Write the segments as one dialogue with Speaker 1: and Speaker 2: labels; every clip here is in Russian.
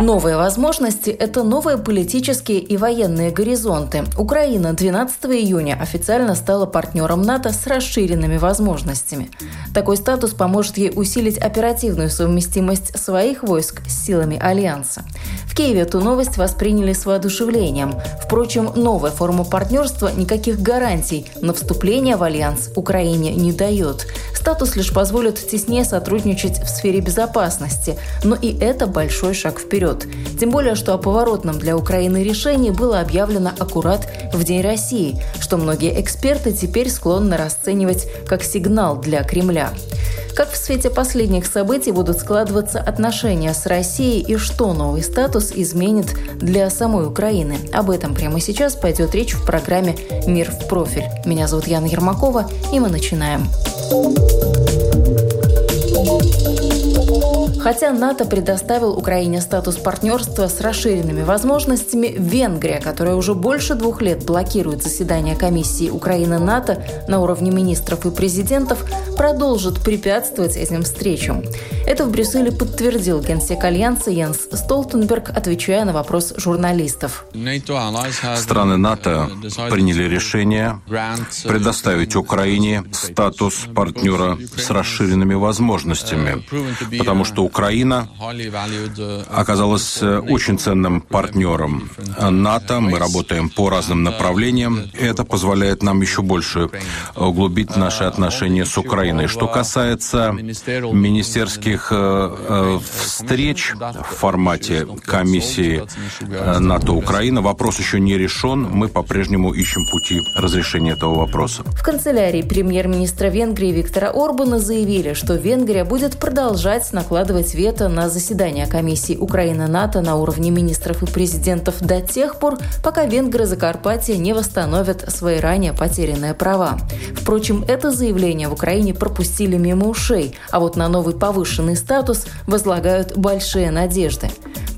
Speaker 1: Новые возможности – это новые политические и военные горизонты. Украина 12 июня официально стала партнером НАТО с расширенными возможностями. Такой статус поможет ей усилить оперативную совместимость своих войск с силами Альянса. В Киеве эту новость восприняли с воодушевлением. Впрочем, новая форма партнерства никаких гарантий на вступление в Альянс Украине не дает. Статус лишь позволит теснее сотрудничать в сфере безопасности, но и это большой шаг вперед. Тем более, что о поворотном для Украины решении было объявлено аккурат в День России, что многие эксперты теперь склонны расценивать как сигнал для Кремля. Как в свете последних событий будут складываться отношения с Россией и что новый статус изменит для самой Украины? Об этом прямо сейчас пойдет речь в программе «Мир в профиль». Меня зовут Яна Ермакова, и мы начинаем. Хотя НАТО предоставил Украине статус партнерства с расширенными возможностями, Венгрия, которая уже больше двух лет блокирует заседания комиссии Украины-НАТО на уровне министров и президентов, продолжит препятствовать этим встречам. Это в Брюсселе подтвердил генсек Альянса Йенс Столтенберг, отвечая на вопрос журналистов.
Speaker 2: Страны НАТО приняли решение предоставить Украине статус партнера с расширенными возможностями, потому что Украина оказалась очень ценным партнером НАТО. Мы работаем по разным направлениям. и Это позволяет нам еще больше углубить наши отношения с Украиной. Что касается министерских э, э, встреч в формате комиссии э, НАТО-Украина, вопрос еще не решен. Мы по-прежнему ищем пути разрешения этого вопроса.
Speaker 1: В канцелярии премьер-министра Венгрии Виктора Орбана заявили, что Венгрия будет продолжать накладывать вето на заседание комиссии Украина-НАТО на уровне министров и президентов до тех пор, пока венгры Закарпатья не восстановят свои ранее потерянные права. Впрочем, это заявление в Украине пропустили мимо ушей, а вот на новый повышенный статус возлагают большие надежды.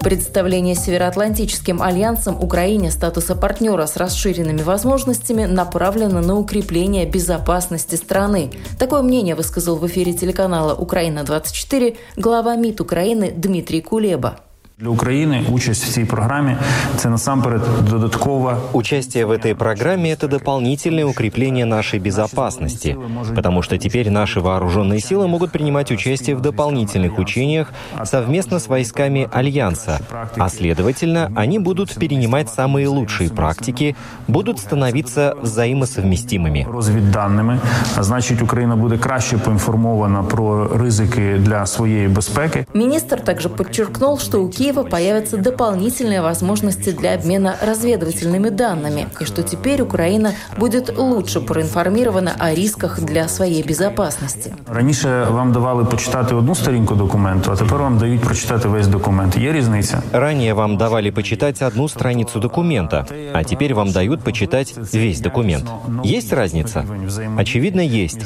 Speaker 1: Представление Североатлантическим альянсом Украине статуса партнера с расширенными возможностями направлено на укрепление безопасности страны. Такое мнение высказал в эфире телеканала «Украина-24» глава МИД Украины Дмитрий Кулеба.
Speaker 3: Для Украины участь в цій программе это насамперед додаткова.
Speaker 4: Участие в этой программе – это дополнительное укрепление нашей безопасности, потому что теперь наши вооруженные силы могут принимать участие в дополнительных учениях совместно с войсками Альянса, а следовательно, они будут перенимать самые лучшие практики, будут становиться взаимосовместимыми.
Speaker 3: Розвідданими, а значит, Украина будет краще поинформована про ризики для своей безопасности.
Speaker 1: Министр также подчеркнул, что у Киева Киева появятся дополнительные возможности для обмена разведывательными данными, и что теперь Украина будет лучше проинформирована о рисках для своей безопасности.
Speaker 3: Раніше вам давали почитати одну сторінку документу, а тепер вам дають прочитати весь документ. Є різниця?
Speaker 4: Ранее вам давали почитать одну страницу документа, а теперь вам дают почитать весь документ. Есть разница? Очевидно, есть.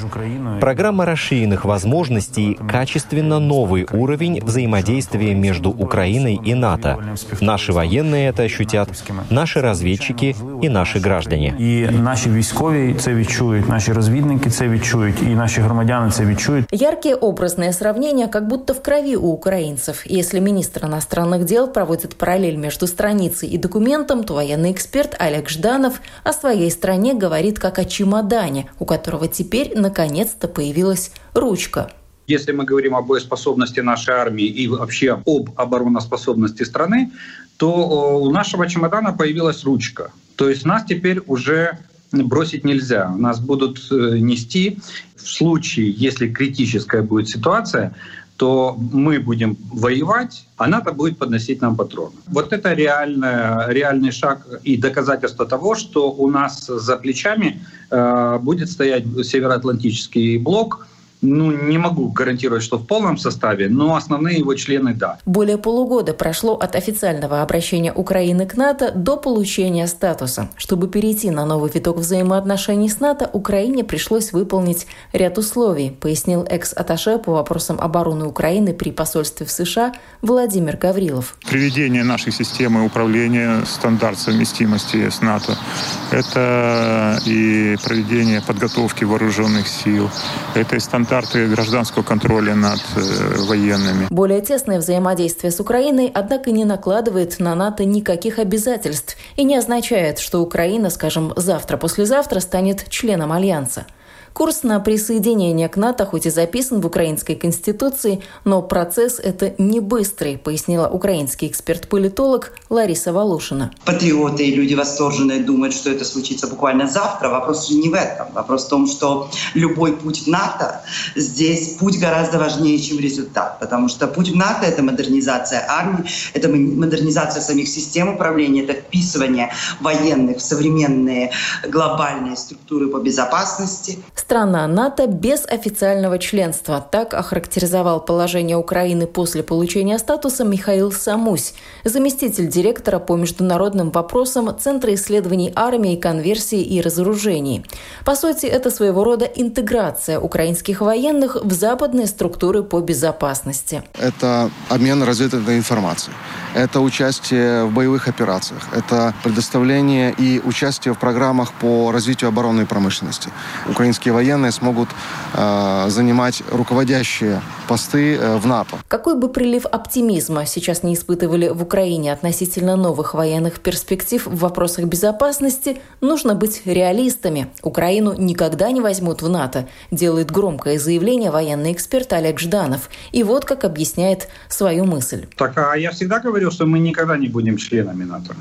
Speaker 4: Программа расширенных возможностей – качественно новый уровень взаимодействия между Украиной Украиной и НАТО. Наши военные это ощутят, наши разведчики и наши граждане.
Speaker 3: И наши військові це відчують, наші розвідники це відчують, и наши громадяне це відчують.
Speaker 1: Яркие образные сравнения как будто в крови у украинцев. Если министр иностранных дел проводит параллель между страницей и документом, то военный эксперт Олег Жданов о своей стране говорит как о чемодане, у которого теперь наконец-то появилась ручка.
Speaker 5: если мы говорим об боеспособности нашей армии и вообще об обороноспособности страны, то у нашего чемодана появилась ручка. То есть нас теперь уже бросить нельзя. Нас будут э, нести в случае, если критическая будет ситуация, то мы будем воевать, а НАТО будет подносить нам патроны. Вот это реальный, реальный шаг и доказательство того, что у нас за плечами э, будет стоять Североатлантический блок, ну, не могу гарантировать, что в полном составе, но основные его члены – да.
Speaker 1: Более полугода прошло от официального обращения Украины к НАТО до получения статуса. Чтобы перейти на новый виток взаимоотношений с НАТО, Украине пришлось выполнить ряд условий, пояснил экс-атташе по вопросам обороны Украины при посольстве в США Владимир Гаврилов.
Speaker 6: Приведение нашей системы управления стандарт совместимости с НАТО – это и проведение подготовки вооруженных сил, это и стандарт стандарты гражданского контроля над э, военными.
Speaker 1: Более тесное взаимодействие с Украиной, однако, не накладывает на НАТО никаких обязательств и не означает, что Украина, скажем, завтра-послезавтра станет членом Альянса. Курс на присоединение к НАТО хоть и записан в украинской конституции, но процесс это не быстрый, пояснила украинский эксперт-политолог Лариса Волошина.
Speaker 7: Патриоты и люди восторженные думают, что это случится буквально завтра. Вопрос же не в этом. Вопрос в том, что любой путь в НАТО, здесь путь гораздо важнее, чем результат. Потому что путь в НАТО — это модернизация армии, это модернизация самих систем управления, это вписывание военных в современные глобальные структуры по безопасности
Speaker 1: страна НАТО без официального членства. Так охарактеризовал положение Украины после получения статуса Михаил Самусь, заместитель директора по международным вопросам Центра исследований армии, конверсии и разоружений. По сути, это своего рода интеграция украинских военных в западные структуры по безопасности.
Speaker 8: Это обмен разведывательной информацией. Это участие в боевых операциях. Это предоставление и участие в программах по развитию оборонной промышленности. Украинские военные смогут э, занимать руководящие посты э, в НАТО.
Speaker 1: Какой бы прилив оптимизма сейчас не испытывали в Украине относительно новых военных перспектив в вопросах безопасности, нужно быть реалистами. Украину никогда не возьмут в НАТО, делает громкое заявление военный эксперт Олег Жданов. И вот как объясняет свою мысль.
Speaker 5: Так, а я всегда говорил, что мы никогда не будем членами НАТО.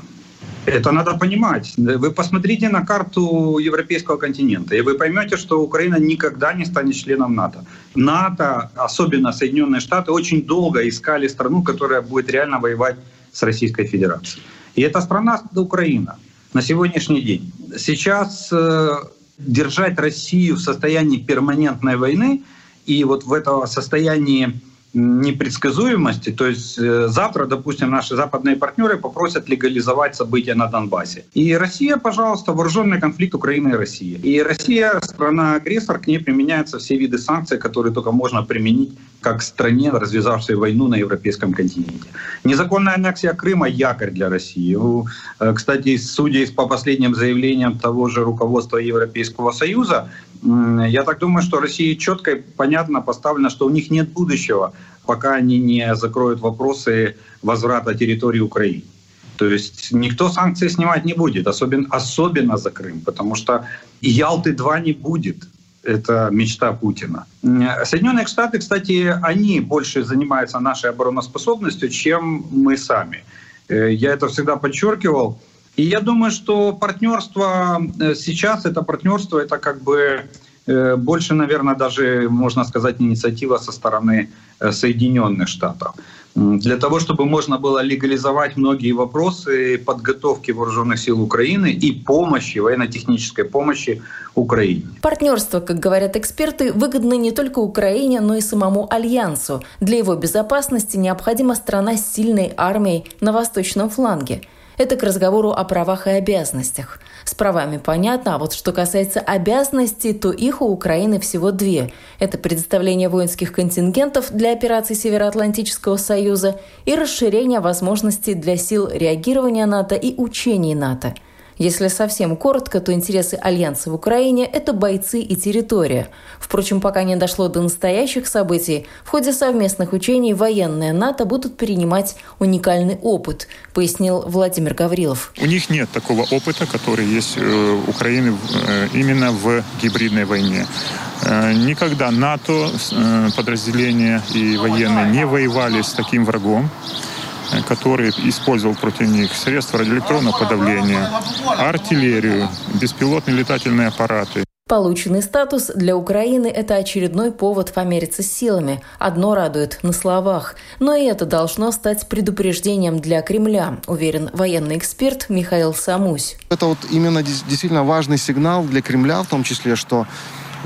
Speaker 5: Это надо понимать. Вы посмотрите на карту европейского континента, и вы поймете, что Украина никогда не станет членом НАТО. НАТО, особенно Соединенные Штаты, очень долго искали страну, которая будет реально воевать с Российской Федерацией. И эта страна — Украина на сегодняшний день. Сейчас э, держать Россию в состоянии перманентной войны и вот в этом состоянии непредсказуемости. То есть э, завтра, допустим, наши западные партнеры попросят легализовать события на Донбассе. И Россия, пожалуйста, вооруженный конфликт Украины и России. И Россия, страна-агрессор, к ней применяются все виды санкций, которые только можно применить как стране, развязавшей войну на европейском континенте. Незаконная аннексия Крыма – якорь для России. Э, кстати, судя по последним заявлениям того же руководства Европейского Союза, я так думаю, что России четко и понятно поставлено, что у них нет будущего, пока они не закроют вопросы возврата территории Украины. То есть никто санкции снимать не будет, особенно, особенно за Крым, потому что Ялты-2 не будет. Это мечта Путина. Соединенные Штаты, кстати, они больше занимаются нашей обороноспособностью, чем мы сами. Э, я это всегда подчеркивал. И я думаю, что партнерство э, сейчас, это партнерство, это как бы э, больше, наверное, даже, можно сказать, инициатива со стороны э, Соединенных Штатов. Для того, чтобы можно было легализовать многие вопросы подготовки вооруженных сил Украины и помощи, военно-технической помощи Украине.
Speaker 1: Партнерство, как говорят эксперты, выгодно не только Украине, но и самому Альянсу. Для его безопасности необходима страна с сильной армией на восточном фланге – это к разговору о правах и обязанностях. С правами понятно, а вот что касается обязанностей, то их у Украины всего две. Это предоставление воинских контингентов для операций Североатлантического Союза и расширение возможностей для сил реагирования НАТО и учений НАТО – если совсем коротко, то интересы Альянса в Украине – это бойцы и территория. Впрочем, пока не дошло до настоящих событий, в ходе совместных учений военные НАТО будут перенимать уникальный опыт, пояснил Владимир Гаврилов.
Speaker 6: У них нет такого опыта, который есть у Украины э, именно в гибридной войне. Э, никогда НАТО э, подразделения и военные не воевали с таким врагом который использовал против них средства радиоэлектронного подавления, артиллерию, беспилотные летательные аппараты.
Speaker 1: Полученный статус для Украины – это очередной повод помериться силами. Одно радует на словах. Но и это должно стать предупреждением для Кремля, уверен военный эксперт Михаил Самусь.
Speaker 8: Это вот именно действительно важный сигнал для Кремля, в том числе, что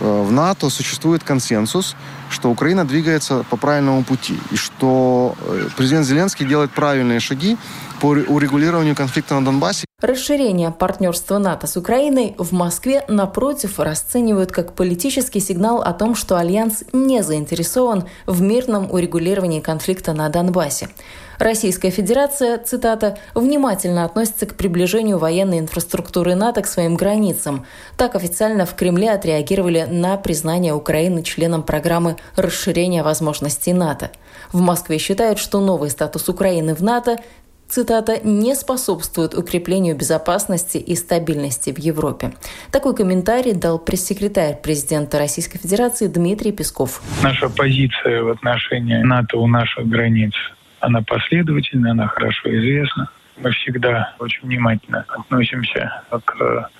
Speaker 8: в НАТО существует консенсус, что Украина двигается по правильному пути, и что э, президент Зеленский делает правильные шаги по урегулированию конфликта на Донбассе.
Speaker 1: Расширение партнерства НАТО с Украиной в Москве, напротив, расценивают как политический сигнал о том, что Альянс не заинтересован в мирном урегулировании конфликта на Донбассе. Российская Федерация, цитата, «внимательно относится к приближению военной инфраструктуры НАТО к своим границам». Так официально в Кремле отреагировали на признание Украины членом программы расширения возможностей НАТО. В Москве считают, что новый статус Украины в НАТО цитата, «не способствует укреплению безопасности и стабильности в Европе». Такой комментарий дал пресс-секретарь президента Российской Федерации Дмитрий Песков.
Speaker 9: Наша позиция в отношении НАТО у наших границ она последовательна, она хорошо известна. Мы всегда очень внимательно относимся к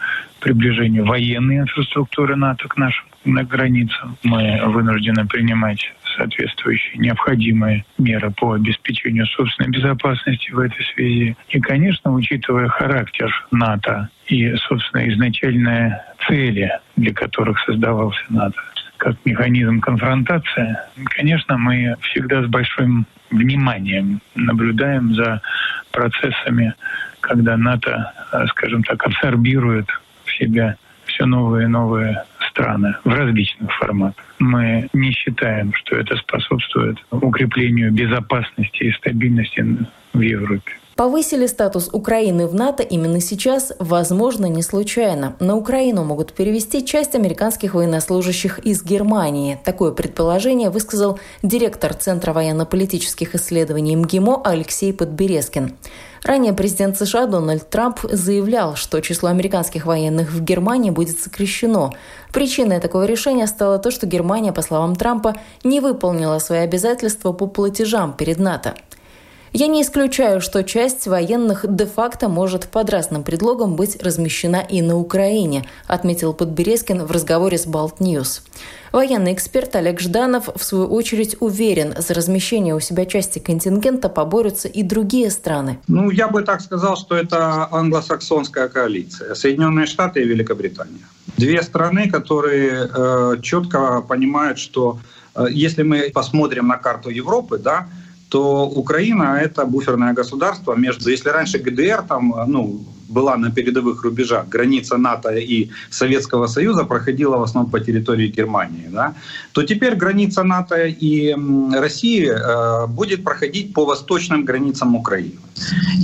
Speaker 9: приближению военной инфраструктуры НАТО к нашим границам. Мы вынуждены принимать соответствующие необходимые меры по обеспечению собственной безопасности в этой связи. И, конечно, учитывая характер НАТО и, собственно, изначальные цели, для которых создавался НАТО, как механизм конфронтации, конечно, мы всегда с большим вниманием наблюдаем за процессами, когда НАТО, э, скажем так, абсорбирует в себя все новые и новые страны в различных форматах. Мы не считаем, что это способствует укреплению безопасности и стабильности в Европе.
Speaker 1: Повысили статус Украины в НАТО именно сейчас, возможно, не случайно. На Украину могут перевести часть американских военнослужащих из Германии. Такое предположение высказал директор Центра военно-политических исследований МГИМО Алексей Подберезкин. Ранее президент США Дональд Трамп заявлял, что число американских военных в Германии будет сокращено. Причиной такого решения стало то, что Германия, по словам Трампа, не выполнила свои обязательства по платежам перед НАТО. Я не исключаю, что часть военных де-факто может под разным предлогом быть размещена и на Украине, отметил Подберезкин в разговоре с Baltnews. Военный эксперт Олег Жданов, в свою очередь, уверен, за размещение у себя части контингента поборются и другие страны.
Speaker 5: Ну, я бы так сказал, что это англосаксонская коалиция. Соединенные Штаты и Великобритания. Две страны, которые э, четко понимают, что э, если мы посмотрим на карту Европы, да, то Украина это буферное государство между, если раньше ГДР там, ну, была на передовых рубежах, граница НАТО и Советского Союза проходила в основном по территории Германии, да, то теперь граница НАТО и России э, будет проходить по восточным границам Украины.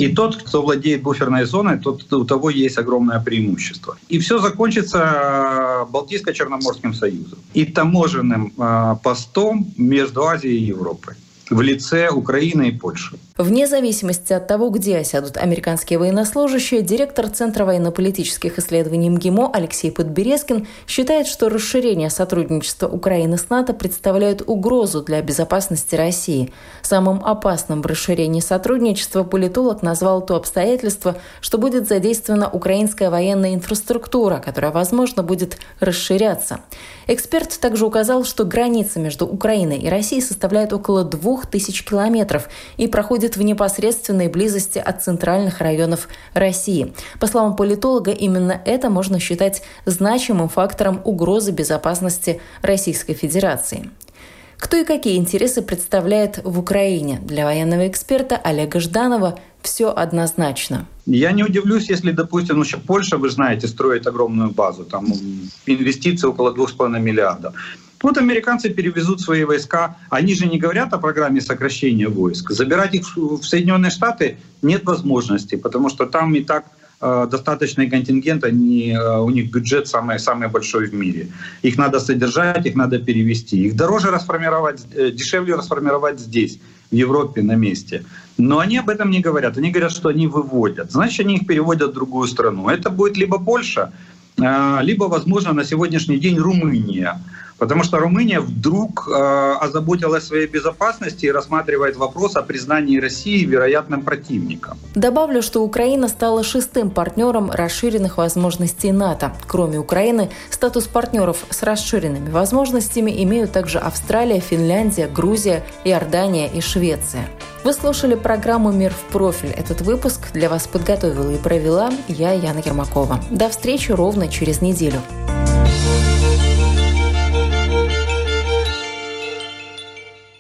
Speaker 5: И тот, кто владеет буферной зоной, тот, у того есть огромное преимущество. И все закончится э, Балтийско-Черноморским союзом и таможенным э, постом между Азией и Европой в лице Украины и Польши.
Speaker 1: Вне зависимости от того, где осядут американские военнослужащие, директор Центра военно-политических исследований МГИМО Алексей Подберезкин считает, что расширение сотрудничества Украины с НАТО представляет угрозу для безопасности России. Самым опасным в расширении сотрудничества политолог назвал то обстоятельство, что будет задействована украинская военная инфраструктура, которая, возможно, будет расширяться. Эксперт также указал, что граница между Украиной и Россией составляет около двух тысяч километров и проходит происходит в непосредственной близости от центральных районов России. По словам политолога, именно это можно считать значимым фактором угрозы безопасности Российской Федерации. Кто и какие интересы представляет в Украине? Для военного эксперта Олега Жданова все однозначно.
Speaker 5: Я не удивлюсь, если, допустим, ну, Польша, вы знаете, строит огромную базу, там инвестиции около 2,5 миллиардов. Вот американцы перевезут свои войска. Они же не говорят о программе сокращения войск. Забирать их в Соединенные Штаты нет возможности, потому что там и так э, достаточный контингент, они, э, у них бюджет самый, самый большой в мире. Их надо содержать, их надо перевести. Их дороже расформировать, э, дешевле расформировать здесь, в Европе, на месте. Но они об этом не говорят. Они говорят, что они выводят. Значит, они их переводят в другую страну. Это будет либо Польша, либо, возможно, на сегодняшний день Румыния. Потому что Румыния вдруг э, озаботилась своей безопасности и рассматривает вопрос о признании России вероятным противником.
Speaker 1: Добавлю, что Украина стала шестым партнером расширенных возможностей НАТО. Кроме Украины, статус партнеров с расширенными возможностями имеют также Австралия, Финляндия, Грузия, Иордания и Швеция. Вы слушали программу «Мир в профиль». Этот выпуск для вас подготовила и провела я, Яна Ермакова. До встречи ровно через неделю.